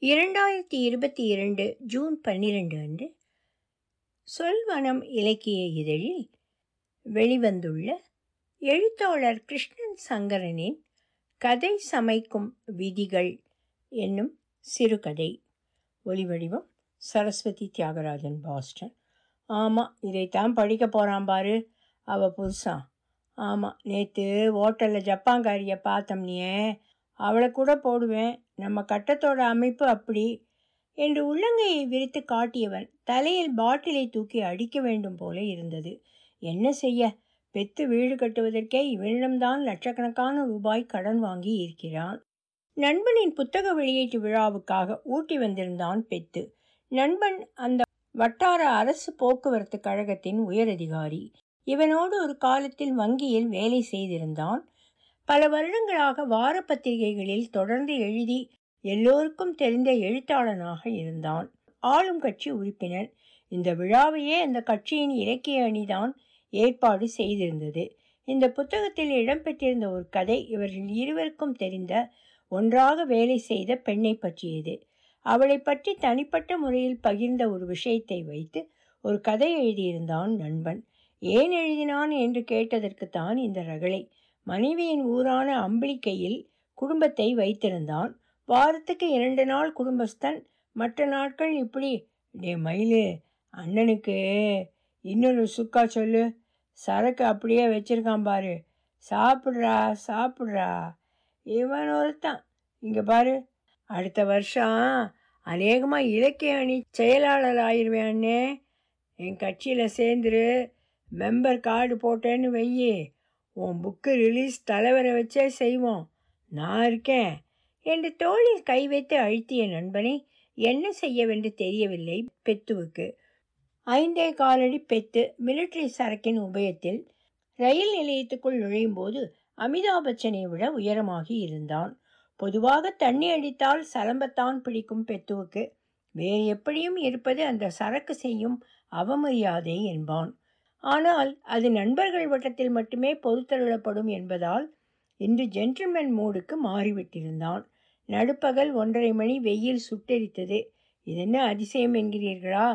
இரண்டாயிரத்தி இருபத்தி இரண்டு ஜூன் பன்னிரண்டு அன்று சொல்வனம் இலக்கிய இதழில் வெளிவந்துள்ள எழுத்தாளர் கிருஷ்ணன் சங்கரனின் கதை சமைக்கும் விதிகள் என்னும் சிறுகதை. ஒலிவடிவம் சரஸ்வதி தியாகராஜன் பாஸ்டன். ஆமாம் இதைத்தான் படிக்க போகிறான் பாரு அவள் புதுசா. ஆமாம் நேற்று ஹோட்டலில் ஜப்பாங்காரியை பார்த்தோம்னியே அவளை கூட போடுவேன். நம்ம கட்டத்தோட அமைப்பு அப்படி. என்று உள்ளங்கையை விரித்து காட்டியவன் தலையில் பாட்டிலை தூக்கி அடிக்க வேண்டும் போல இருந்தது. என்ன செய்ய? பெத்து வீடு கட்டுவதற்கே இவனிடம்தான் லட்சக்கணக்கான ரூபாய் கடன் வாங்கி இருக்கிறான் நண்பனின் புத்தக வெளியீட்டு விழாவுக்காக ஊட்டி வந்திருந்தான் பெத்து. நண்பன் அந்த வட்டார அரசு போக்குவரத்து கழகத்தின் உயரதிகாரி. இவனோடு ஒரு காலத்தில் வங்கியில் வேலை செய்திருந்தான். பல வருடங்களாக வார பத்திரிகைகளில் தொடர்ந்து எழுதி எல்லோருக்கும் தெரிந்த எழுத்தாளனாக இருந்தான். ஆளும் கட்சி உறுப்பினர். இந்த விழாவையே அந்த கட்சியின் இலக்கிய அணிதான் ஏற்பாடு செய்திருந்தது. இந்த புத்தகத்தில் இடம்பெற்றிருந்த ஒரு கதை இவர்கள் இருவருக்கும் தெரிந்த ஒன்றாக வேலை செய்த பெண்ணை பற்றியது. அவளை பற்றி தனிப்பட்ட முறையில் பகிர்ந்த ஒரு விஷயத்தை வைத்து ஒரு கதை எழுதியிருந்தான் நண்பன். ஏன் எழுதினான்? என்று கேட்டதற்குத்தான் இந்த ரகளை மனைவியின் ஊரான அம்பிளிக்கையில் குடும்பத்தை வைத்திருந்தான். வாரத்துக்கு இரண்டு நாள் குடும்பஸ்தன். மற்ற நாட்கள் இப்படி டே மயிலு அண்ணனுக்கு இன்னொரு சுக்கா சொல்லு. சரக்கு அப்படியே வச்சிருக்கான் பாரு. சாப்பிட்றா சாப்பிட்றா. இவன் ஒருத்தான். இங்கே பாரு. அடுத்த வருஷம் அநேகமாக இலக்கிய அணி செயலாளர் ஆயிடுவேன் அண்ணே. என் கட்சியில் சேர்ந்துரு. மெம்பர் கார்டு போட்டேன்னு வெய்யி உன் புக்கு ரிலீஸ் தலைவரை வச்சே செய்வோம். நான் இருக்கேன். என்று தோளில் கை வைத்து அழுத்திய நண்பனை என்ன செய்யவென்று தெரியவில்லை பெத்துவுக்கு. ஐந்தே காலடி பெத்து மிலிட்ரி சரக்கின் உபயத்தில் ரயில் நிலையத்துக்குள் நுழையும் போது அமிதாப் பச்சனை விட உயரமாகி இருந்தான். பொதுவாக தண்ணி அடித்தால் சலம்பத்தான் பிடிக்கும் பெத்துவுக்கு. வேறு எப்படியும் இருப்பது அந்த சரக்கு செய்யும் அவமரியாதை என்பான். ஆனால் அது நண்பர்கள் வட்டத்தில் மட்டுமே பொறுத்தருளப்படும் என்பதால் இன்று ஜென்டில்மேன் மூடுக்கு மாறிவிட்டிருந்தான். நடுப்பகல் ஒன்றரை மணி வெயில் சுட்டெரித்தது. இதென்ன அதிசயம் என்கிறீர்களா?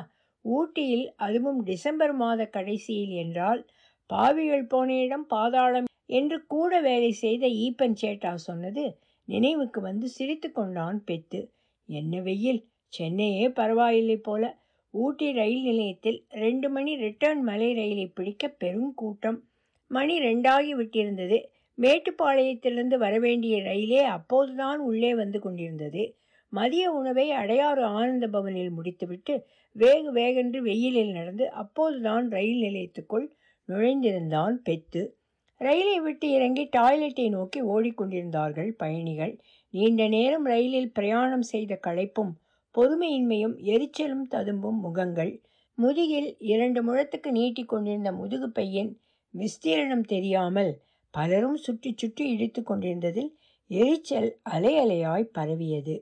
ஊட்டியில் அதுவும் டிசம்பர் மாத கடைசியில் என்றால் பாவிகள் போன இடம் பாதாளம் என்று கூட வேலை செய்த ஈப்பன் சேட்டா சொன்னது நினைவுக்கு வந்து சிரித்து கொண்டான் பெத்து. என்ன வெயில்? சென்னையே பரவாயில்லை போல. ஊட்டி ரயில் நிலையத்தில் ரெண்டு மணி ரிட்டர்ன் மலை ரயிலை பிடிக்க பெரும் கூட்டம். மணி ரெண்டாகி விட்டிருந்தது. மேட்டுப்பாளையத்திலிருந்து வரவேண்டிய ரயிலே அப்போதுதான் உள்ளே வந்து கொண்டிருந்தது. மதிய உணவை அடையாறு ஆனந்த பவனில் முடித்துவிட்டு வேக வேகென்று வெயிலில் நடந்து அப்போதுதான் ரயில் நிலையத்துக்குள் நுழைந்திருந்தான் பெத்து. ரயிலை விட்டு இறங்கி டாய்லெட்டை நோக்கி ஓடிக்கொண்டிருந்தார்கள் பயணிகள். நீண்ட நேரம் ரயிலில் பிரயாணம் செய்த களைப்பும் பொறுமையின்மையும் எரிச்சலும் ததும்பும் முகங்கள். முதுகில் இரண்டு முழத்துக்கு நீட்டி கொண்டிருந்த முதுகு பையன் விஸ்தீரணம் தெரியாமல் பலரும் சுற்றி சுற்றி இடித்து கொண்டிருந்ததில் எரிச்சல் அலை அலையாய் பரவியது.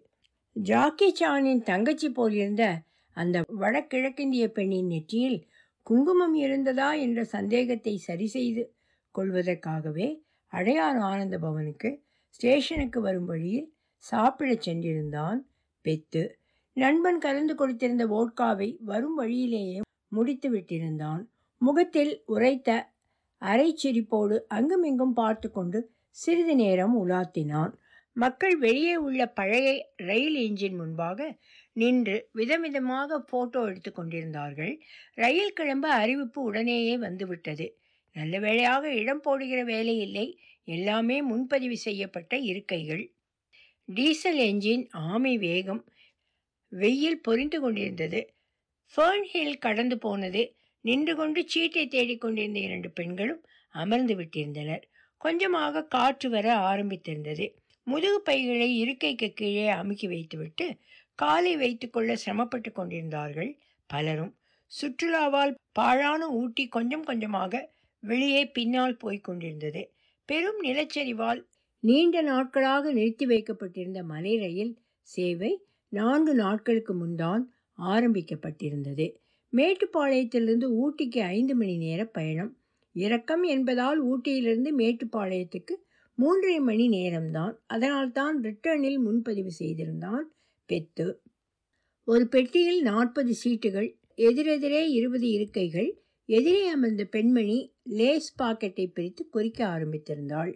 ஜாக்கி சானின் தங்கச்சி போலிருந்த அந்த வடகிழக்கிந்திய பெண்ணின் நெற்றியில் குங்குமம் இருந்ததா என்ற சந்தேகத்தை சரி செய்து கொள்வதற்காகவே அடையார் ஆனந்த பவனுக்கு ஸ்டேஷனுக்கு வரும் வழியில் சாப்பிடச் சென்றிருந்தான் பெத்து. நண்பன் கலந்து கொடுத்திருந்த வோட்காவை வரும் வழியிலேயே முடித்து விட்டிருந்தான். முகத்தில் உரைத்த அரைச்சிரிப்போடு அங்குமிங்கும் பார்த்து கொண்டு சிறிது நேரம் உலாத்தினான். மக்கள் வெளியே உள்ள பழைய ரயில் என்ஜின் முன்பாக நின்று விதவிதமாக போட்டோ எடுத்து கொண்டிருந்தார்கள். ரயில் கிளம்ப அறிவிப்பு உடனேயே வந்துவிட்டது. நல்ல வேளையாக இடம் போடுகிற வேலை இல்லை. எல்லாமே முன்பதிவு செய்யப்பட்ட இருக்கைகள். டீசல் என்ஜின் ஆமை வேகம் வெயில் பொறிந்து கொண்டிருந்தது. ஃபர்ன் ஹில் கடந்து போனது நின்று கொண்டு சீட்டை தேடிக்கொண்டிருந்த இரண்டு பெண்களும் அமர்ந்து விட்டிருந்தனர். கொஞ்சமாக காற்று வர ஆரம்பித்திருந்தது. முதுகு பைகளை இருக்கைக்கு கீழே அமுக்கி வைத்துவிட்டு காலை வைத்துக்கொள்ள சிரமப்பட்டு கொண்டிருந்தார்கள் பலரும். சுற்றுலாவால் பாழான ஊட்டி கொஞ்சம் கொஞ்சமாக வெளியே பின்னால் போய்க் கொண்டிருந்தது. பெரும் நிலச்சரிவால் நீண்ட நாட்களாக நிறுத்தி வைக்கப்பட்டிருந்த மலை ரயில் சேவை நான்கு நாட்களுக்கு முன்தான் ஆரம்பிக்கப்பட்டிருந்தது. மேட்டுப்பாளையத்திலிருந்து ஊட்டிக்கு ஐந்து மணி நேர பயணம். இறக்கம் என்பதால் ஊட்டியிலிருந்து மேட்டுப்பாளையத்துக்கு மூன்றரை மணி நேரம்தான். அதனால்தான் ரிட்டர்னில் முன்பதிவு செய்திருந்தான் பெத்து. ஒரு பெட்டியில் நாற்பது சீட்டுகள் எதிரெதிரே இருபது இருக்கைகள் எதிரே அமர்ந்த பெண்மணி லேஸ் பாக்கெட்டை பிரித்து குறிக்க ஆரம்பித்திருந்தாள்.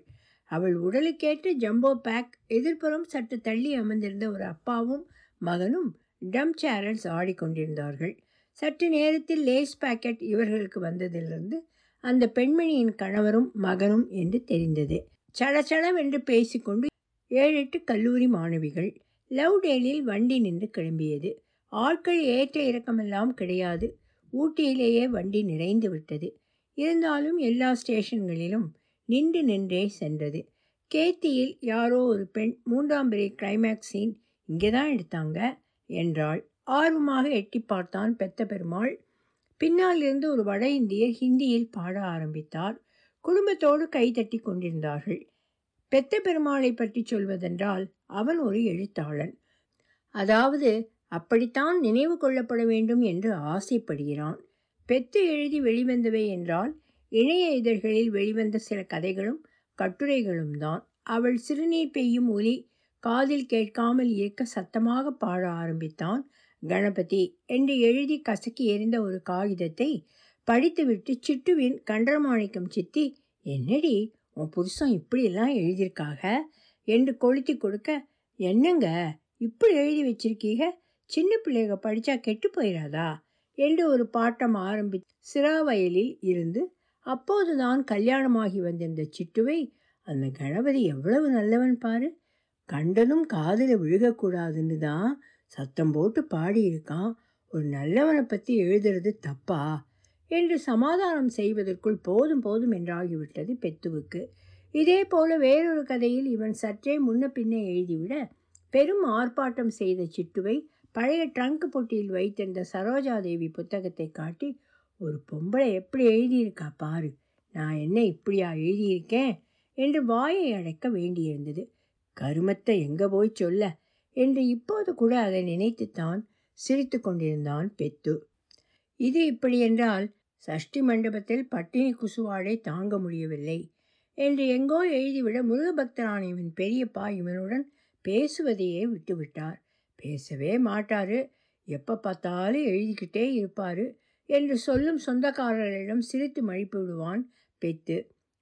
அவள் உடலுக்கேற்ற ஜம்போ பேக் எதிர்ப்புறம் சற்று தள்ளி அமர்ந்திருந்த ஒரு அப்பாவும் மகனும் டம் சேரல்ஸ் ஆடிக்கொண்டிருந்தார்கள். சற்று நேரத்தில் லேஸ் பாக்கெட் இவர்களுக்கு வந்ததிலிருந்து அந்த பெண்மணியின் கணவரும் மகனும் என்று தெரிந்தது. சடச்சடவென்று பேசிக்கொண்டு ஏழு எட்டு கல்லூரி மாணவிகள் லவ்டேலில் வண்டி நின்று கிளம்பியது. ஆட்கள் ஏற்ற இறக்கமெல்லாம் கிடையாது. ஊட்டியிலேயே வண்டி நிறைந்து விட்டது. இருந்தாலும் எல்லா ஸ்டேஷன்களிலும் நின்று நின்றே சென்றது. கேத்தியில் யாரோ ஒரு பெண் மூன்றாம் பெரிய கிளைமேக்ஸின் இங்கே தான் எடுத்தாங்க என்றாள். ஆர்வமாக எட்டி பார்த்தான் பெத்த பெருமாள் பின்னால் இருந்து ஒரு வட இந்தியர் ஹிந்தியில் பாட ஆரம்பித்தார். குடும்பத்தோடு கைதட்டி கொண்டிருந்தார்கள். பெத்த பெருமாளை பற்றி சொல்வதென்றால் அவன் ஒரு எழுத்தாளன். அதாவது அப்படித்தான் நினைவு கொள்ளப்பட வேண்டும் என்று ஆசைப்படுகிறான். பெத்து எழுதி வெளிவந்தவை என்றால் இணைய இதழ்களில் வெளிவந்த சில கதைகளும் கட்டுரைகளும் தான். அவள் சிறுநீர் பெய்யும் ஒலி காதில் கேட்காமல் இருக்க சத்தமாக பாட ஆரம்பித்தான். கணபதி என்று எழுதி கசக்கி எறிந்த ஒரு காகிதத்தை படித்துவிட்டு சிட்டுவின் கண்டரமாணிக்கம் சித்தி என்னடி உன் புருஷன் இப்படியெல்லாம் எழுதியிருக்காக என்று கொளுத்தி கொடுக்க என்னங்க இப்படி எழுதி வச்சிருக்கீங்க சின்ன பிள்ளைக படித்தா கெட்டு போயிடாதா என்று ஒரு பாட்டம் ஆரம்பி சிறாவயலில் இருந்து அப்போதுதான் கல்யாணமாகி வந்திருந்த சிட்டுவை அந்த கணபதி எவ்வளவு நல்லவன் பாரு? கண்டனும் காதில் விழுகக்கூடாதுன்னு தான் சத்தம் போட்டு பாடியிருக்கான். ஒரு நல்லவனை பற்றி எழுதுறது தப்பா? என்று சமாதானம் செய்வதற்குள் போதும் போதும் என்றாகிவிட்டது பெத்துவுக்கு. இதே போல வேறொரு கதையில் இவன் சற்றே முன்ன பின்னே எழுதிவிட பெரும் ஆர்ப்பாட்டம் செய்த சிட்டுவை பழைய ட்ரங்க் பொட்டியில் வைத்திருந்த சரோஜாதேவி புத்தகத்தை காட்டி ஒரு பொம்பளை எப்படி எழுதியிருக்கா பாரு. நான் என்ன இப்படியா எழுதியிருக்கேன்? என்று வாயை அடைக்க வேண்டியிருந்தது. கருமத்தை எங்கே போய் சொல்ல? என்று இப்போது கூட அதை நினைத்துத்தான் சிரித்து கொண்டிருந்தான் பெத்து. இது இப்படி என்றால் சஷ்டி மண்டபத்தில் பட்டினி குசுவாடை தாங்க முடியவில்லை என்று எங்கோ எழுதிவிட முருகபக்தரான இவன் பெரியப்பா இவனுடன் பேசுவதையே விட்டுவிட்டார். பேசவே மாட்டாரு. எப்போ பார்த்தாலும் எழுதிக்கிட்டே இருப்பார் என்று சொல்லும் சொந்தக்காரர்களிடம் சிரித்து மழிப்பு விடுவான் பெத்து.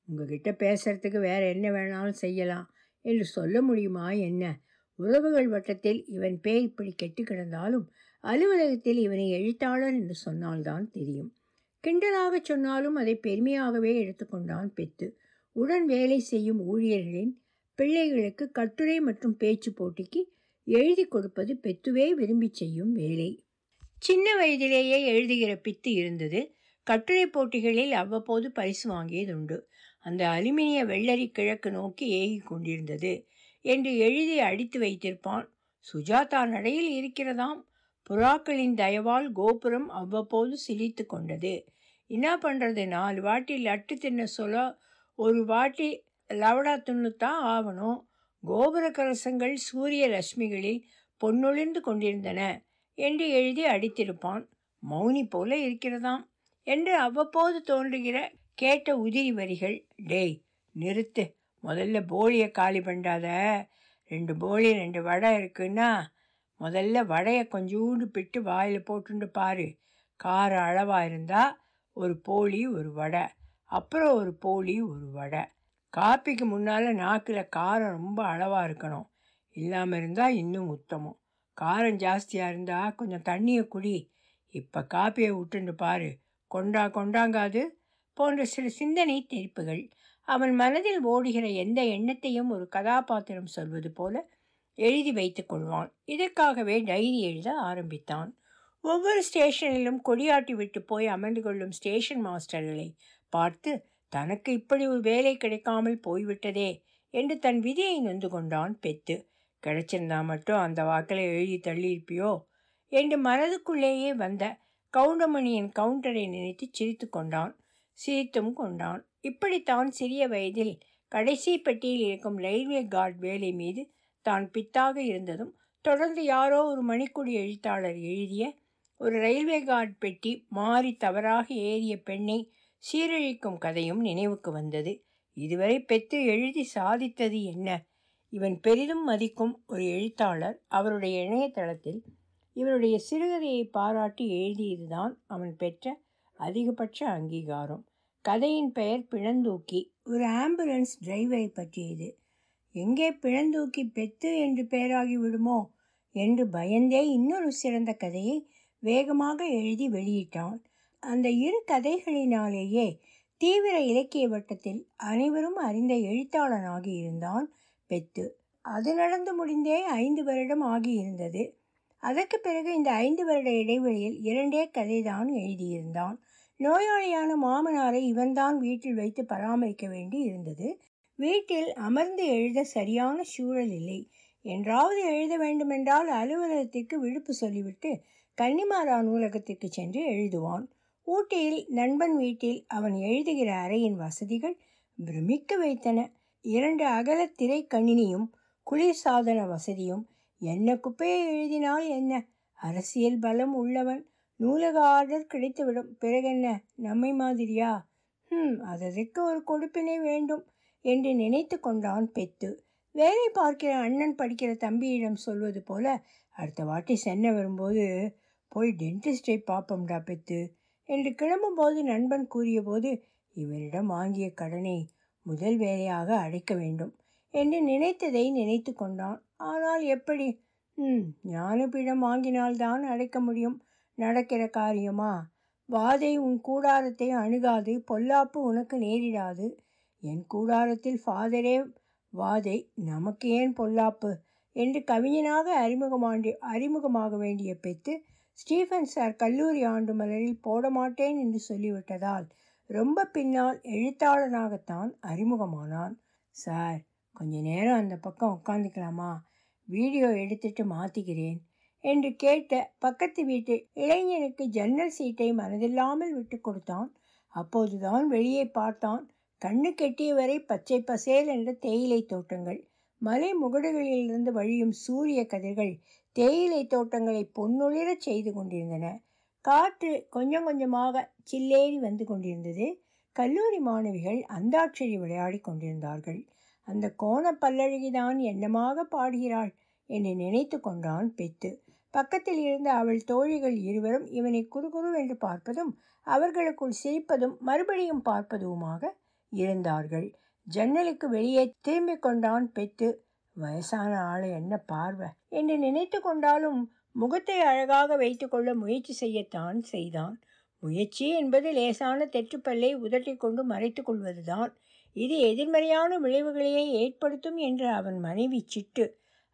உங்ககிட்ட பேசுறதுக்கு வேற என்ன வேணாலும் செய்யலாம். என்று சொல்ல முடியுமா என்ன? உறவுகள் வட்டத்தில் இவன் பேர் இப்படி கெட்டு கிடந்தாலும் அலுவலகத்தில் இவனை எழுத்தாளர் என்று சொன்னால்தான் தெரியும். கிண்டலாக சொன்னாலும் அதை பெருமையாகவே எடுத்துக்கொண்டான் பெத்து. உடன் வேலை செய்யும் ஊழியர்களின் பிள்ளைகளுக்கு கட்டுரை மற்றும் பேச்சு போட்டிக்கு எழுதி கொடுப்பது பெத்துவே விரும்பி செய்யும் வேலை. சின்ன வயதிலேயே எழுதுகிற பித்து இருந்தது. கட்டுரை போட்டிகளில் அவ்வப்போது பரிசு வாங்கியதுண்டு. அந்த அலுமினிய வெள்ளரி கிழக்கு நோக்கி ஏகி கொண்டிருந்தது. என்று எழுதி அடித்து வைத்திருப்பான் சுஜாதா நடையில் இருக்கிறதாம். புறாக்களின் தயவால் கோபுரம் அவ்வப்போது சிலித்து கொண்டது. என்ன பண்ணுறது நாலு வாட்டி லட்டு தின்ன சொல்ல ஒரு வாட்டி லவடா துண்ணுத்தான் ஆகணும் கோபுர கலசங்கள் சூரிய ரஷ்மிகளில் பொன்னொழிந்து கொண்டிருந்தன. என்று எழுதி அடித்திருப்பான் மௌனி போல இருக்கிறதாம். என்று அவ்வப்போது தோன்றுகிற கேட்ட உதிரி வரிகள் டேய் நிறுத்து. முதல்ல போலியை காலி பண்ணாத ரெண்டு போலி ரெண்டு வடை இருக்குன்னா முதல்ல வடையை கொஞ்சோண்டு பிட்டு வாயில் போட்டுண்டு பாரு. காரம் அளவாக இருந்தால் ஒரு போலி ஒரு வடை. அப்புறம் ஒரு போலி ஒரு வடை. காப்பிக்கு முன்னால் நாக்கில் காரம் ரொம்ப அளவாக இருக்கணும். இல்லாமல் இருந்தால் இன்னும் உத்தமம். காரம் ஜாஸ்தியாக இருந்தால் கொஞ்சம் தண்ணியை குடி. இப்போ காப்பியை விட்டுண்டு பாரு. கொண்டா கொண்டாங்காது போன்ற சில சிந்தனை தெரிப்புகள். அவன் மனதில் ஓடுகிற எந்த எண்ணத்தையும் ஒரு கதாபாத்திரம் சொல்வது போல எழுதி வைத்துக் கொள்வான். இதற்காகவே டைரி எழுத ஆரம்பித்தான். ஒவ்வொரு ஸ்டேஷனிலும் கொடியாட்டி விட்டு போய் அமர்ந்து கொள்ளும் ஸ்டேஷன் மாஸ்டர்களை பார்த்து தனக்கு இப்படி ஒரு வேலை கிடைக்காமல் போய்விட்டதே என்று தன் விதியை நொந்து கொண்டான் பெத்து. கிடைச்சிருந்தா மட்டும் அந்த வாக்கில் எழுதி தள்ளியிருப்பியோ? என்று மனதுக்குள்ளேயே வந்த கவுண்டமணியின் கவுண்டரை நினைத்து சிரித்து கொண்டான். சிரித்தும் கொண்டான். இப்படித்தான் சிறிய வயதில் கடைசி பெட்டியில் இருக்கும் ரயில்வே கார்டு வேலை மீது தான் பித்தாக இருந்ததும் தொடர்ந்து யாரோ ஒரு மணிக்குடி எழுத்தாளர் எழுதிய ஒரு ரயில்வே கார்டு பெட்டி மாறி தவறாக ஏறிய பெண்ணை சீரழிக்கும் கதையும் நினைவுக்கு வந்தது. இதுவரை பெத்து எழுதி சாதித்தது என்ன? இவன் பெரிதும் மதிக்கும் ஒரு எழுத்தாளர் அவருடைய இணையதளத்தில் இவருடைய சிறுகதையை பாராட்டி எழுதியதுதான் அவன் பெற்ற அதிகபட்ச அங்கீகாரம். கதையின் பெயர் பிழந்தூக்கி ஒரு ஆம்புலன்ஸ் டிரைவரை பற்றியது. எங்கே பிழந்தூக்கி பெத்து என்று பெயராகி விடுமோ? என்று பயந்தே இன்னொரு சிறந்த கதையை வேகமாக எழுதி வெளியிட்டான். அந்த இரு கதைகளினாலேயே தீவிர இலக்கிய வட்டத்தில் அனைவரும் அறிந்த எழுத்தாளனாகி இருந்தான் பெத்து. அது நடந்து முடிந்தே ஐந்து வருடம் ஆகியிருந்தது. அதற்கு பிறகு இந்த ஐந்து வருட இடைவெளியில் இரண்டே கதைதான் எழுதியிருந்தான். நோயாளியான மாமனாரை இவன்தான் வீட்டில் வைத்து பராமரிக்க வேண்டி இருந்தது. வீட்டில் அமர்ந்து எழுத சரியான சூழல் இல்லை. என்றாவது எழுத வேண்டுமென்றால் அலுவலகத்திற்கு விழுப்பு சொல்லிவிட்டு கன்னிமாரா நூலகத்திற்கு சென்று எழுதுவான். ஊட்டியில் நண்பன் வீட்டில் அவன் எழுதுகிற அறையின் வசதிகள் பிரமிக்க வைத்தன. இரண்டு அகல திரை கணினியும் குளிர்சாதன வசதியும் என்ன குப்பையை எழுதினால் என்ன? அரசியல் பலம் உள்ளவன் நூலக ஆர்டர் கிடைத்துவிடும். பிறகென்ன? நம்மை மாதிரியா? ம் அதற்கு ஒரு கொடுப்பினை வேண்டும் என்று நினைத்து கொண்டான் பெத்து. வேலை பார்க்கிற அண்ணன் படிக்கிற தம்பியிடம் சொல்வது போல அடுத்த வாட்டி சென்னை வரும்போது போய் டென்டிஸ்டை பார்ப்போம்டா பெத்து என்று கிளம்பும்போது நண்பன் கூறியபோது இவரிடம் வாங்கிய கடனை முதல் வேலையாக அடைக்க வேண்டும் என்று நினைத்ததை நினைத்து கொண்டான். ஆனால் எப்படி? ம் ஞானபீடம் வாங்கினால்தான் அடைக்க முடியும். நடக்கிற காரியமா? வாதை உன் கூடாரத்தை அணுகாது பொல்லாப்பு உனக்கு நேரிடாது. என் கூடாரத்தில் ஃபாதரே வாதை நமக்கு ஏன் பொல்லாப்பு? என்று கவிஞனாக அறிமுகமாண்டி அறிமுகமாக வேண்டிய பெத்து ஸ்டீஃபன் சார் கல்லூரி ஆண்டு மலரில் போட மாட்டேன் என்று சொல்லிவிட்டதால் ரொம்ப பின்னால் எழுத்தாளனாகத்தான் அறிமுகமானான். சார் கொஞ்ச நேரம் அந்த பக்கம் உட்காந்துக்கலாமா வீடியோ எடுத்துட்டு மாற்றிக்கிறேன் என்று கேட்ட பக்கத்து வீட்டு இளைஞனுக்கு ஜன்னல் சீட்டை மனதில்லாமல் விட்டு கொடுத்தான். அப்போதுதான் வெளியே பார்த்தான் கண்ணு கெட்டிய வரை பச்சை பசேல் என்ற தேயிலை தோட்டங்கள். மலை முகடுகளிலிருந்து வழியும் சூரிய கதிர்கள் தேயிலை தோட்டங்களை பொன்னொளிரச் செய்து கொண்டிருந்தன. காற்று கொஞ்சம் கொஞ்சமாக சில்லேறி வந்து கொண்டிருந்தது. கல்லூரி மாணவிகள் அந்தாட்சரி விளையாடி கொண்டிருந்தார்கள். அந்த கோண பல்லழகிதான் என்னமாக பாடுகிறாள் என்று நினைத்து கொண்டான் பெத்து. பக்கத்தில் இருந்த அவள் தோழிகள் இருவரும் இவனை குறுகுருவென்று பார்ப்பதும் அவர்களுக்குள் சிரிப்பதும் மறுபடியும் பார்ப்பதுமாக இருந்தார்கள். ஜன்னலுக்கு வெளியே திரும்பிக் கொண்டான் பெத்து. வயசான ஆளை என்ன பார்வை என்று நினைத்து கொண்டாலும் முகத்தை அழகாக வைத்துக்கொள்ள முயற்சி செய்யத்தான் செய்தான். முயற்சி என்பது லேசான தெற்றுப்பல்லை உதட்டி கொண்டு மறைத்து கொள்வதுதான். இது எதிர்மறையான விளைவுகளையே ஏற்படுத்தும் என்று அவன் மனைவி சிட்டு.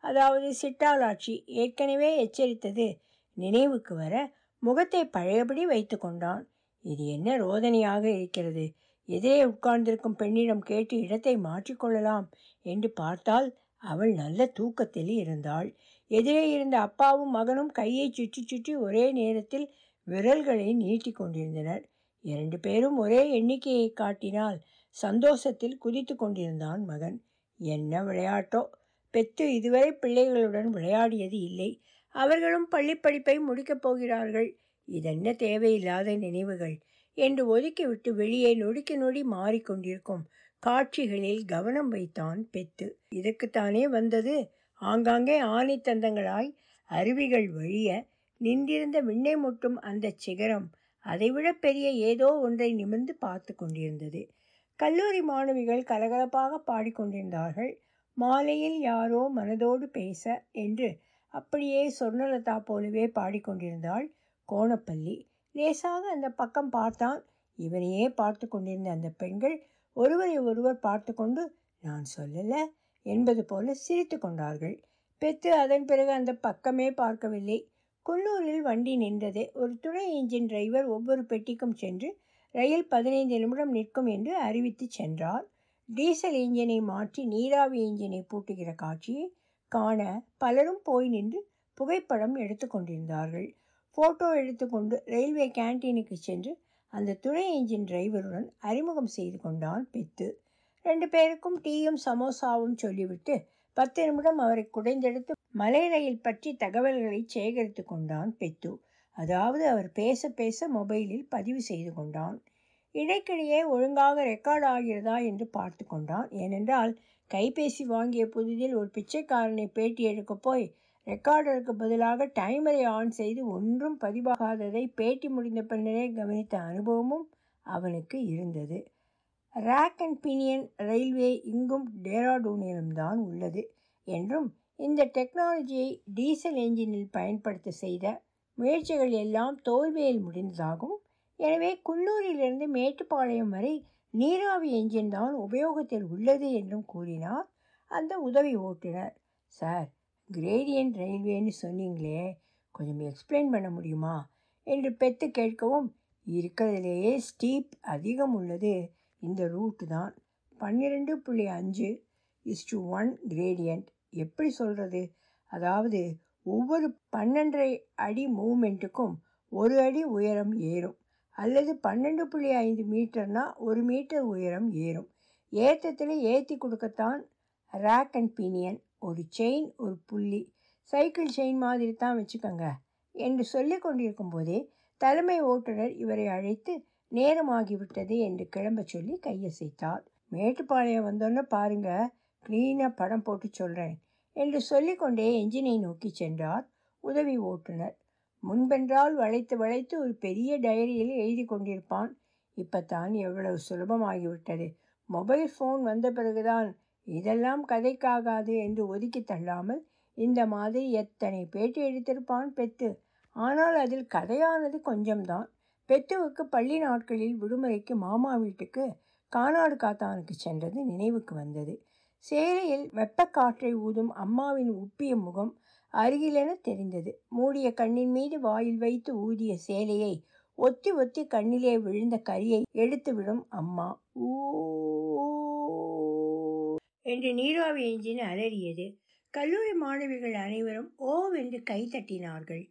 அதாவது சிட்டாளாட்சி ஏற்கனவே எச்சரித்தது. நினைவுக்கு வர முகத்தை பழையபடி வைத்து கொண்டான். இது என்ன ரோதனையாக இருக்கிறது? எதிரே உட்கார்ந்திருக்கும் பெண்ணிடம் கேட்டு இடத்தை மாற்றிக்கொள்ளலாம் என்று பார்த்தால் அவள் நல்ல தூக்கத்தில் இருந்தாள். எதிரே இருந்த அப்பாவும் மகனும் கையை சுற்றி சுற்றி ஒரே நேரத்தில் விரல்களை நீட்டி கொண்டிருந்தனர். இரண்டு பேரும் ஒரே எண்ணிக்கையை காட்டினால் சந்தோஷத்தில் குதித்து கொண்டிருந்தான் மகன். என்ன விளையாட்டோ? பெத்து இதுவரை பிள்ளைகளுடன் விளையாடியது இல்லை. அவர்களும் பள்ளிப்படிப்பை முடிக்கப் போகிறார்கள். இதென்ன தேவையில்லாத நினைவுகள் என்று ஒதுக்கிவிட்டு வெளியே நொடிக்கு நொடி மாறிக்கொண்டிருக்கும் காட்சிகளில் கவனம் வைத்தான் பெத்து. இதற்குத்தானே வந்தது? ஆங்காங்கே ஆணித்தந்தங்களாய் அருவிகள் வழிய நின்றிருந்த விண்ணை முட்டும் அந்த சிகரம். அதைவிட பெரிய ஏதோ ஒன்றை நிமிர்ந்து பார்த்து கொண்டிருந்தது. கல்லூரி மாணவிகள் கலகலப்பாக பாடிக்கொண்டிருந்தார்கள். மாலையில் யாரோ மனதோடு பேச என்று அப்படியே சொர்ணலதா போலவே பாடிக்கொண்டிருந்தாள் கோணப்பள்ளி. லேசாக அந்த பக்கம் பார்த்தான். இவனையே பார்த்து கொண்டிருந்த அந்த பெண்கள் ஒருவரை ஒருவர் பார்த்து கொண்டு நான் சொல்லலை என்பது போல சிரித்து கொண்டார்கள். பெத்து அதன் பிறகு அந்த பக்கமே பார்க்கவில்லை. குன்னூரில் வண்டி நின்றது. ஒரு துணை இன்ஜின் டிரைவர் ஒவ்வொரு பெட்டிக்கும் சென்று ரயில் பதினைந்து நிமிடம் நிற்கும் என்று அறிவித்து சென்றார். டீசல் இன்ஜினை மாற்றி நீராவி இன்ஜினை பூட்டுகிற காட்சியை காண பலரும் போய் நின்று புகைப்படம் எடுத்து கொண்டிருந்தார்கள். ஃபோட்டோ எடுத்துக்கொண்டு ரயில்வே கேன்டீனுக்கு சென்று அந்த துணை இன்ஜின் டிரைவருடன் அறிமுகம் செய்து கொண்டான் பெத்து. ரெண்டு பேருக்கும் டீயும் சமோசாவும் சொல்லிவிட்டு பத்து நிமிடம் அவரை குடைந்தெடுத்து மலை ரயில் பற்றி தகவல்களை சேகரித்து கொண்டான் பெத்து. அதாவது அவர் பேச பேச மொபைலில் பதிவு செய்து கொண்டான். இடைக்கிடையே ஒழுங்காக ரெக்கார்ட் ஆகிறதா என்று பார்த்து கொண்டான். ஏனென்றால் கைபேசி வாங்கிய புதிதில் ஒரு பிச்சைக்காரனை பேட்டி எடுக்கப் போய் ரெக்கார்டருக்கு பதிலாக டைமரை ஆன் செய்து ஒன்றும் பதிவாகாததை பேட்டி முடிந்த பின்னரே கவனித்த அனுபவமும் அவனுக்கு இருந்தது. ரேக் அண்ட் பினியன் ரயில்வே இங்கும் டேராடூனிலும் தான் உள்ளது என்றும் இந்த டெக்னாலஜியை டீசல் என்ஜினில் பயன்படுத்த செய்த முயற்சிகள் எல்லாம் தோல்வியில் முடிந்ததாகும். எனவே குன்னூரிலிருந்து மேட்டுப்பாளையம் வரை நீராவி என்ஜின் தான் உபயோகத்தில் உள்ளது என்றும் கூறினார். அந்த உதவி ஓட்டுநர் சார் கிரேடியன்ட் ரயில்வேன்னு சொன்னீங்களே கொஞ்சம் எக்ஸ்பிளைன் பண்ண முடியுமா? என்று பெத்து கேட்கவும் இருக்கிறதுலேயே ஸ்டீப் அதிகம் உள்ளது. இந்த ரூட்டு தான். பன்னிரெண்டு புள்ளி அஞ்சு இஸ் டு ஒன் கிரேடியன்ட் எப்படி சொல்கிறது அதாவது ஒவ்வொரு பன்னெண்டரை அடி மூமெண்ட்டுக்கும் ஒரு அடி உயரம் ஏறும். அல்லது பன்னெண்டு புள்ளி ஐந்து மீட்டர்னா ஒரு மீட்டர் உயரம் ஏறும். ஏற்றத்தில் ஏற்றி கொடுக்கத்தான் ரேக் அண்ட் பினியன் ஒரு செயின் ஒரு புள்ளி. சைக்கிள் செயின் மாதிரி தான் வச்சுக்கோங்க. என்று சொல்லி கொண்டிருக்கும் போதே தலைமை ஓட்டுநர் இவரை அழைத்து நேரமாகிவிட்டது என்று கிளம்ப சொல்லி கையசைத்தார். மேட்டுப்பாளையம் வந்தோன்னே பாருங்க க்ளீனாக படம் போட்டு சொல்கிறேன் என்று சொல்லிக்கொண்டே என்ஜினை நோக்கி சென்றார். உதவி ஓட்டுநர். முன்பென்றால் வளைத்து வளைத்து ஒரு பெரிய டைரியில் எழுதி கொண்டிருப்பான். இப்போ தான் எவ்வளவு சுலபமாகிவிட்டது. மொபைல் ஃபோன் வந்த பிறகுதான் இதெல்லாம் கதைக்காகாது என்று ஒதுக்கி தள்ளாமல் இந்த மாதிரி எத்தனை பேட்டி எடுத்திருப்பான் பெத்து. ஆனால் அதில் கதையானது கொஞ்சம்தான். பெத்துவுக்கு பள்ளி நாட்களில் விடுமுறைக்கு மாமா வீட்டுக்கு கானாடு காத்தானுக்கு சென்றது நினைவுக்கு வந்தது. சேலையில் வெப்பக்காற்றை ஊதும் அம்மாவின் உப்பிய முகம் அருகிலென தெரிந்தது. மூடிய கண்ணின் மீது வாயில் வைத்து ஊதிய சேலையை ஒத்தி ஒத்தி கண்ணிலே விழுந்த கரியை எடுத்துவிடும் அம்மா. ஊ. என்று நீராவி எஞ்சின் அலறியது. கல்லூரி மாணவிகள் அனைவரும் ஓவென்று கை தட்டினார்கள்.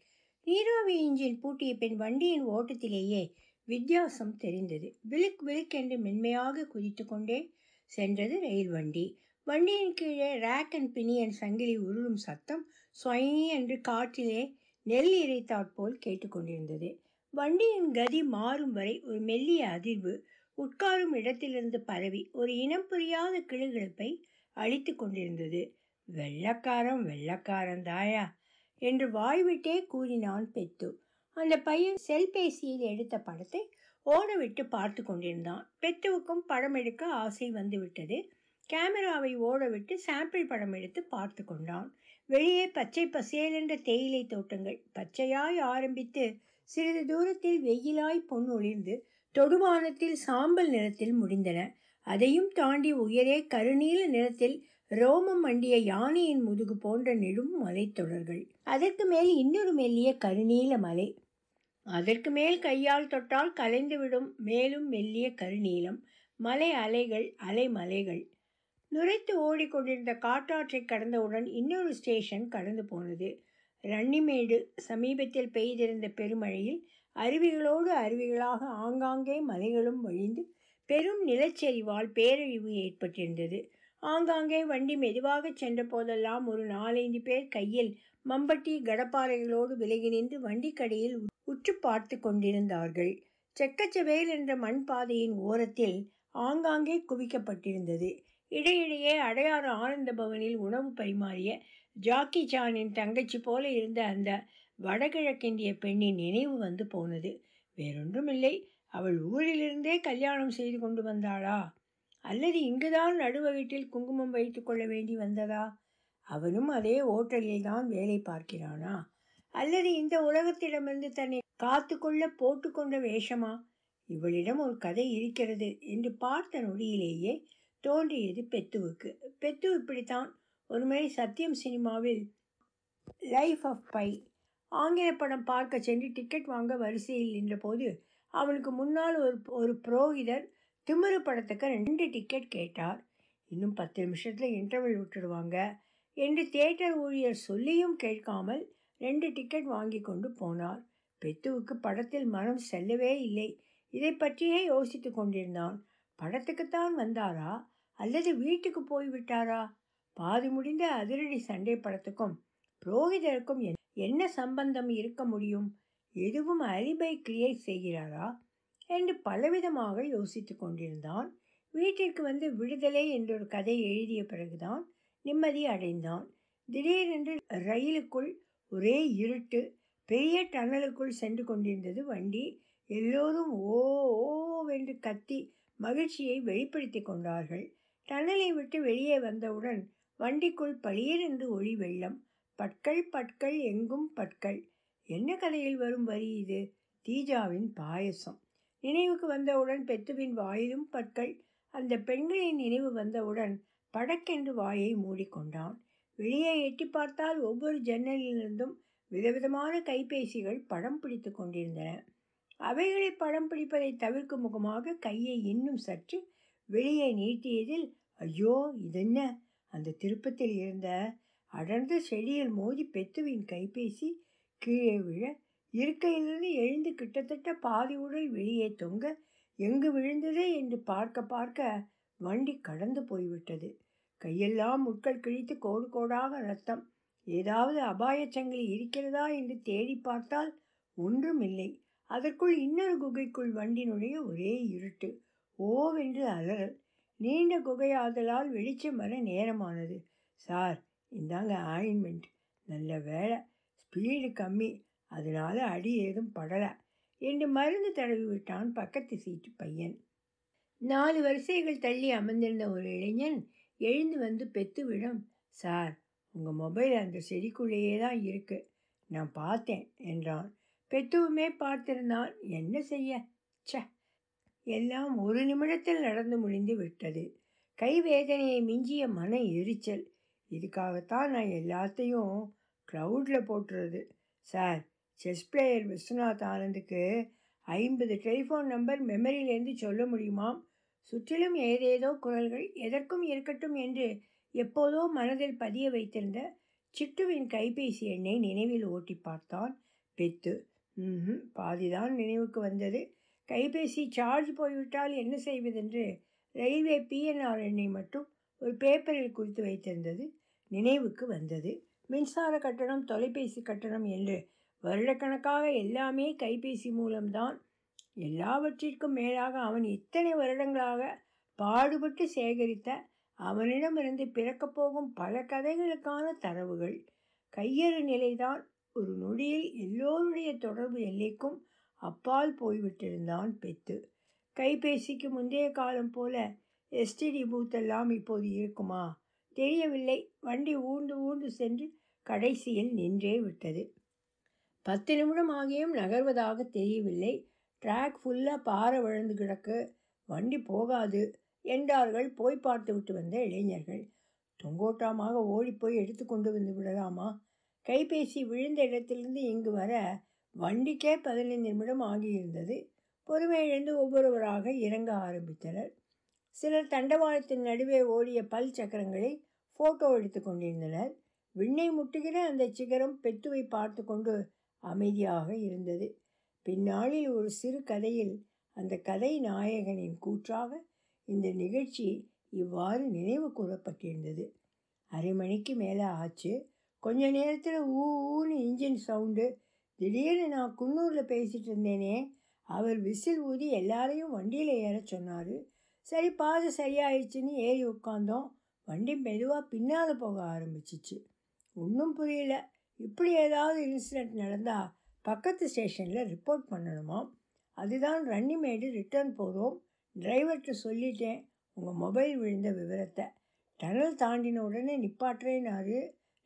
நீராவி இன்ஜின் பூட்டிய பின் வண்டியின் ஓட்டத்திலேயே வித்தியாசம் தெரிந்தது. விழுக் விழுக் என்று மென்மையாக குதித்து கொண்டே சென்றது ரயில் வண்டி. வண்டியின் கீழே ரேக் அண்ட் பினியன் சங்கிலி உருளும் சத்தம் ஸ்வயி என்று காற்றிலே நெல் இறைத்தாற்போல் கேட்டுக்கொண்டிருந்தது வண்டியின் கதி மாறும் வரை ஒரு மெல்லிய அதிர்வு உட்காரும் இடத்திலிருந்து பரவி ஒரு இனம் புரியாத கிளுகிழப்பை அழித்து கொண்டிருந்தது. வெள்ளக்காரன் வெள்ளக்காரன் தாயா என்று வாய்விட்டே கூறினான் பெத்து. அந்த பையன் செல்பேசியில் எடுத்த படத்தை ஓடவிட்டு பார்த்து கொண்டிருந்தான். பெத்துவுக்கும் படம் எடுக்க ஆசை வந்துவிட்டது. கேமராவை ஓடவிட்டு சாம்பிள் படம் எடுத்து பார்த்து கொண்டான். வெளியே பச்சை பசேலென்ற தேயிலை தோட்டங்கள் பச்சையாய் ஆரம்பித்து சிறிது தூரத்தில் வெயிலாய் பொன் ஒளிர்ந்து தொடுவானத்தில் சாம்பல் நிறத்தில் முடிந்தன. அதையும் தாண்டி உயரே கருநீல நிறத்தில் ரோமம் மண்டிய யானையின் முதுகு போன்ற நெடும் மலைத்தொடர்கள் அதற்கு மேல் இன்னொரு மெல்லிய கருநீல மலை. அதற்கு மேல் கையால் தொட்டால் கலைந்துவிடும் மேலும் மெல்லிய கருநீலம். மலை அலைகள் அலைமலைகள் நுரைத்து ஓடிக்கொண்டிருந்த காட்டாற்றை கடந்தவுடன் இன்னொரு ஸ்டேஷன் கடந்து போனது. ரன்னிமேடு சமீபத்தில் பெய்திருந்த பெருமழையில் அருவிகளோடு அருவிகளாக ஆங்காங்கே மலைகளும் வழிந்து பெரும் நிலச்சரிவால் பேரழிவு ஏற்பட்டிருந்தது. ஆங்காங்கே வண்டி மெதுவாக சென்ற போதெல்லாம் ஒரு நாலைந்து பேர் கையில் மம்பட்டி கடப்பாறைகளோடு விலகி நின்று வண்டிக்கடியில் உற்று பார்த்து கொண்டிருந்தார்கள். செக்கச்சவேல் என்ற மண் பாதையின் ஓரத்தில் ஆங்காங்கே குவிக்கப்பட்டிருந்தது. இடையிடையே அடையாறு ஆனந்த பவனில் உணவு பரிமாறிய ஜாக்கி சானின் தங்கச்சி போல இருந்த அந்த வடகிழக்கிந்திய பெண்ணின் நினைவு வந்து போனது. வேறொன்றுமில்லை. அவள் ஊரிலிருந்தே கல்யாணம் செய்து கொண்டு வந்தாளா? அல்லது இங்குதான் நடுவகீட்டில் குங்குமம் வைத்து கொள்ள வேண்டி வந்ததா? அவனும் அதே ஓட்டலில் தான் வேலை பார்க்கிறானா? அல்லது இந்த உலகத்திடமிருந்து தன்னை காத்து கொள்ள போட்டுக்கொண்ட வேஷமா? இவளிடம் ஒரு கதை இருக்கிறது என்று பார்த்த நொடியிலேயே தோன்றியது பெத்துவுக்கு. பெத்து இப்படித்தான் ஒருமுறை சத்தியம் சினிமாவில் லைஃப் ஆஃப் பை ஆங்கில படம் பார்க்க சென்று டிக்கெட் வாங்க வரிசையில் நின்றபோது அவனுக்கு முன்னால் ஒரு ஒரு புரோகிதர் திமிரு படத்துக்கு ரெண்டு டிக்கெட் கேட்டார். இன்னும் பத்து நிமிஷத்தில் இன்டர்வல் விட்டுடுவாங்க என்று தியேட்டர் ஊழியர் சொல்லியும் கேட்காமல் ரெண்டு டிக்கெட் வாங்கி கொண்டு போனார். பெத்துவுக்கு படத்தில் மனம் செல்லவே இல்லை. இதை பற்றியே யோசித்து கொண்டிருந்தான். படத்துக்குத்தான் வந்தாரா? அல்லது வீட்டுக்கு போய்விட்டாரா பாதி முடிந்த அதிரடி சண்டை படத்துக்கும் புரோகிதருக்கும் என்ன சம்பந்தம் இருக்க முடியும்? எதுவும் அலிபை கிரியேட் செய்கிறாரா? என்று பலவிதமாக யோசித்து கொண்டிருந்தான். வீட்டிற்கு வந்து விடுதலை என்றொரு கதை எழுதிய பிறகுதான் நிம்மதி அடைந்தான். திடீரென்று ரயிலுக்குள் ஒரே இருட்டு பெரிய டனலுக்குள் சென்று கொண்டிருந்தது வண்டி. எல்லோரும் ஓ ஓவென்று கத்தி மகிழ்ச்சியை வெளிப்படுத்தி கொண்டார்கள். டனலை விட்டு வெளியே வந்தவுடன் வண்டிக்குள் பளியர் ஒளி வெள்ளம். பட்கள் பட்கள் எங்கும் பட்கள். என்ன கதையில் வரும் வரி இது? தீஜாவின் பாயசம். நினைவுக்கு வந்தவுடன் பெத்துவின் வாயிலும் பற்கள் அந்த பெண்களின் நினைவு வந்தவுடன் படக்கென்று வாயை மூடிக்கொண்டான். வெளியே எட்டி பார்த்தால் ஒவ்வொரு ஜன்னலிலிருந்தும் விதவிதமான கைபேசிகள் படம் பிடித்து கொண்டிருந்தன. அவைகளை படம் பிடிப்பதை தவிர்க்கும் முகமாக கையை இன்னும் சற்று வெளியே நீட்டியதில் ஐயோ இதென்ன? அந்த திருப்பத்தில் இருந்த அடர்ந்த செடியில் மோதி பெத்துவின் கைபேசி கீழே விழ இருக்கையிலிருந்து எழுந்து கிட்டத்தட்ட பாதி உடல் வெளியே தொங்க எங்கு விழுந்ததே? என்று பார்க்க பார்க்க வண்டி கடந்து போய்விட்டது. கையெல்லாம் முட்கள் கிழித்து கோடு கோடாக ரத்தம். ஏதாவது அபாயச்சங்கிலி இருக்கிறதா என்று தேடி பார்த்தால் ஒன்றும் இல்லை அதற்குள் இன்னொரு குகைக்குள் வண்டி நுழைய ஒரே இருட்டு. ஓவென்று அலறல். நீண்ட குகையாதலால் வெளிச்சம் வர நேரமானது. சார் இந்தாங்க ஆயின்மெண்ட் நல்ல வேலை. ஸ்பீடு கம்மி. அதனால அடி ஏதும் படலை என்று மருந்து தடவி விட்டான் பக்கத்து சீட்டு பையன். நாலு வரிசைகள் தள்ளி அமர்ந்திருந்த ஒரு இளைஞன் எழுந்து வந்து பெத்துவிடும். சார் உங்கள் மொபைல் அந்த செடிக்குள்ளேயே தான் இருக்குது நான் பார்த்தேன் என்றான். பெத்துவுமே பார்த்திருந்தான். என்ன செய்ய? ச எல்லாம் ஒரு நிமிடத்தில் நடந்து முடிந்து விட்டது. கை வேதனையை மிஞ்சிய மன எரிச்சல். இதுக்காகத்தான் நான் எல்லாத்தையும் க்ளவுடில் போட்டுறது. சார் செஸ் பிளேயர் விஸ்வநாத் ஆனந்துக்கு ஐம்பது டெலிஃபோன் நம்பர் மெமரியிலேருந்து சொல்ல முடியுமாம்? சுற்றிலும் ஏதேதோ குரல்கள் எதற்கும் இருக்கட்டும் என்று எப்போதோ மனதில் பதிய வைத்திருந்த சிட்டுவின் கைபேசி எண்ணை நினைவில் ஓட்டி பார்த்தான் பெத்து. பாதிதான் நினைவுக்கு வந்தது. கைபேசி சார்ஜ் போய்விட்டால் என்ன செய்வதென்று ரயில்வே பிஎன்ஆர் எண்ணை மட்டும் ஒரு பேப்பரில் குறித்து வைத்திருந்தது. நினைவுக்கு வந்தது. மின்சார கட்டணம் தொலைபேசி கட்டணம் என்று வருடக்கணக்காக எல்லாமே கைபேசி மூலம்தான். எல்லாவற்றிற்கும் மேலாக அவன் இத்தனை வருடங்களாக பாடுபட்டு சேகரித்த அவனிடமிருந்து பிறக்கப் போகும் பல கதைகளுக்கான தரவுகள். கையறு நிலைதான் ஒரு நொடியில் எல்லோருடைய தொடர்பு எல்லைக்கும் அப்பால் போய்விட்டிருந்தான் பெத்து. கைபேசிக்கு முந்தைய காலம் போல எஸ்டிடி பூத்தெல்லாம் இப்போது இருக்குமா? தெரியவில்லை. வண்டி ஊர்ந்து ஊர்ந்து சென்று கடைசியில் நின்றே விட்டது. பத்து நிமிடம் ஆகியும் நகர்வதாக தெரியவில்லை. ட்ராக் ஃபுல்லாக பாறை விழுந்து கிடக்கு. வண்டி போகாது என்றார்கள் போய் பார்த்து விட்டு வந்த இளைஞர்கள். தொங்கோட்டமாக ஓடிப்போய் எடுத்து கொண்டு வந்து விடலாமா? கைபேசி விழுந்த இடத்திலிருந்து இங்கு வர வண்டிக்கே பதினைந்து நிமிடம் ஆகியிருந்தது. பொறுமை இழந்து ஒவ்வொருவராக இறங்க ஆரம்பித்தனர். சிலர் தண்டவாளத்தின் நடுவே ஓடிய பல் சக்கரங்களை ஃபோட்டோ எடுத்து கொண்டிருந்தனர். விண்ணை முட்டுகிற அந்த சிகரம் பெத்துவை பார்த்து கொண்டு அமைதியாக இருந்தது. பின்னாளில் ஒரு சிறு கதையில் அந்த கதை நாயகனின் கூற்றாக இந்த நிகழ்ச்சி இவ்வாறு நினைவு கூறப்பட்டிருந்தது. அரை மணிக்கு மேலே ஆச்சு. கொஞ்ச நேரத்தில் ஊ ஊன்னு இன்ஜின் சவுண்டு திடீர்னு நான் குன்னூரில் பேசிகிட்டு இருந்தேனே அவர் விசில் ஊதி எல்லாரையும் வண்டியில் ஏற சொன்னார். சரி பாதை சரியாயிடுச்சுன்னு ஏறி உட்காந்தோம் வண்டி மெதுவாக பின்னால் போக ஆரம்பிச்சிச்சு. ஒன்றும் புரியல. இப்படி ஏதாவது இன்சிடெண்ட் நடந்தால் பக்கத்து ஸ்டேஷனில் ரிப்போர்ட் பண்ணணுமா? அதுதான் ரன்னிமேடு ரிட்டர்ன் போகிறோம் டிரைவர்கிட்ட சொல்லிட்டேன் உங்கள் மொபைல் விழுந்த விவரத்தை. டனல் தாண்டின உடனே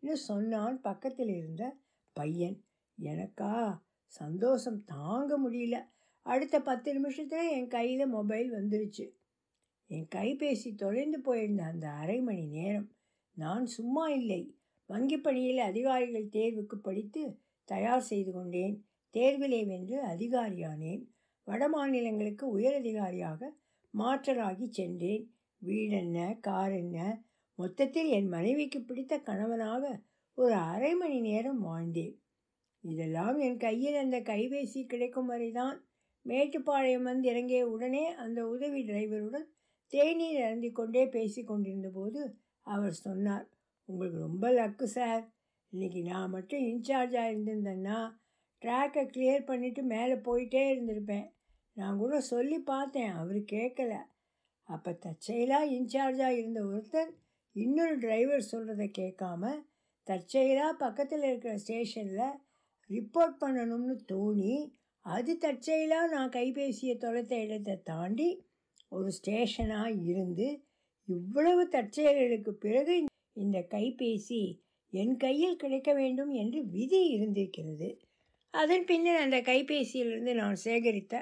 என்று சொன்னான் பக்கத்தில் இருந்த பையன். எனக்கா? சந்தோஷம் தாங்க முடியல. அடுத்த பத்து நிமிஷத்தில் என் கையில் மொபைல் வந்துருச்சு. என் கைபேசி தொலைந்து போயிருந்த அந்த அரை மணி நேரம் நான் சும்மா இல்லை. வங்கி பணியில் அதிகாரிகள் தேர்வுக்கு படித்து தயார் செய்து கொண்டேன். தேர்விலே வென்று அதிகாரியானேன். வட மாநிலங்களுக்கு உயரதிகாரியாக மாற்றலாகி சென்றேன். வீடென்ன? கார் என்ன? மொத்தத்தில் என் மனைவிக்கு பிடித்த கணவனாக ஒரு அரை மணி நேரம் வாழ்ந்தேன். இதெல்லாம் என் கையில் அந்த கைபேசி கிடைக்கும் வரைதான். மேட்டுப்பாளையம் வந்து இறங்கிய உடனே அந்த உதவி டிரைவருடன் தேநீர் அருந்தி கொண்டே பேசி கொண்டிருந்த போது அவர் சொன்னார் உங்களுக்கு ரொம்ப லக்கு சார். இன்றைக்கி நான் மட்டும் இன்சார்ஜாக இருந்திருந்தேன்னா ட்ராக்கை கிளியர் பண்ணிவிட்டு மேலே போயிட்டே இருந்திருப்பேன். நான் கூட சொல்லி பார்த்தேன் அவர் கேட்கல. அப்போ தற்செயலாக இன்சார்ஜாக இருந்த ஒருத்தன் இன்னொரு டிரைவர் சொல்கிறத கேட்காம தற்செயலாக பக்கத்தில் இருக்கிற ஸ்டேஷனில் ரிப்போர்ட் பண்ணணும்னு தோணி அது தற்செயலாக நான் கைபேசியை தொலைத்த இடத்தை தாண்டி ஒரு ஸ்டேஷனாக இருந்து இவ்வளவு தற்செயல்களுக்கு பிறகு இந்த கைபேசி என் கையில் கிடைக்க வேண்டும் என்று விதி இருந்திருக்கிறது. அதன் பின்னர் அந்த கைபேசியிலிருந்து நான் சேகரித்த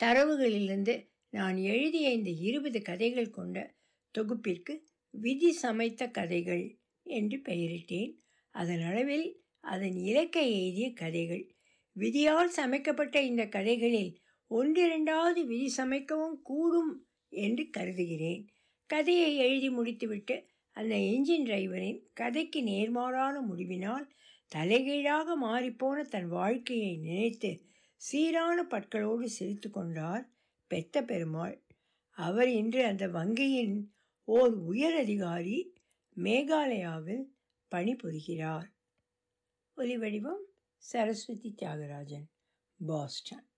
தரவுகளிலிருந்து நான் எழுதிய இந்த இருபது கதைகள் கொண்ட தொகுப்பிற்கு விதி சமைத்த கதைகள் என்று பெயரிட்டேன். அதன் அளவில் அதன் இலக்கை எழுதிய கதைகள். விதியால் சமைக்கப்பட்ட இந்த கதைகளில் ஒன்றிரண்டாவது விதி சமைக்கவும் கூடும் என்று கருதுகிறேன். கதையை எழுதி முடித்துவிட்டு அந்த என்ஜின் டிரைவரின் கதைக்கு நேர்மாறான முடிவினால் தலைகீழாக மாறிப்போன தன் வாழ்க்கையை நினைத்து சீரான பற்களோடு சிரித்து கொண்டார் பெத்த பெருமாள். அவர் இன்று அந்த வங்கியின் ஓர் உயர் அதிகாரி மேகாலயாவில் பணிபுரிகிறார். ஒலிவடிவம் சரஸ்வதி தியாகராஜன் பாஸ்டன்.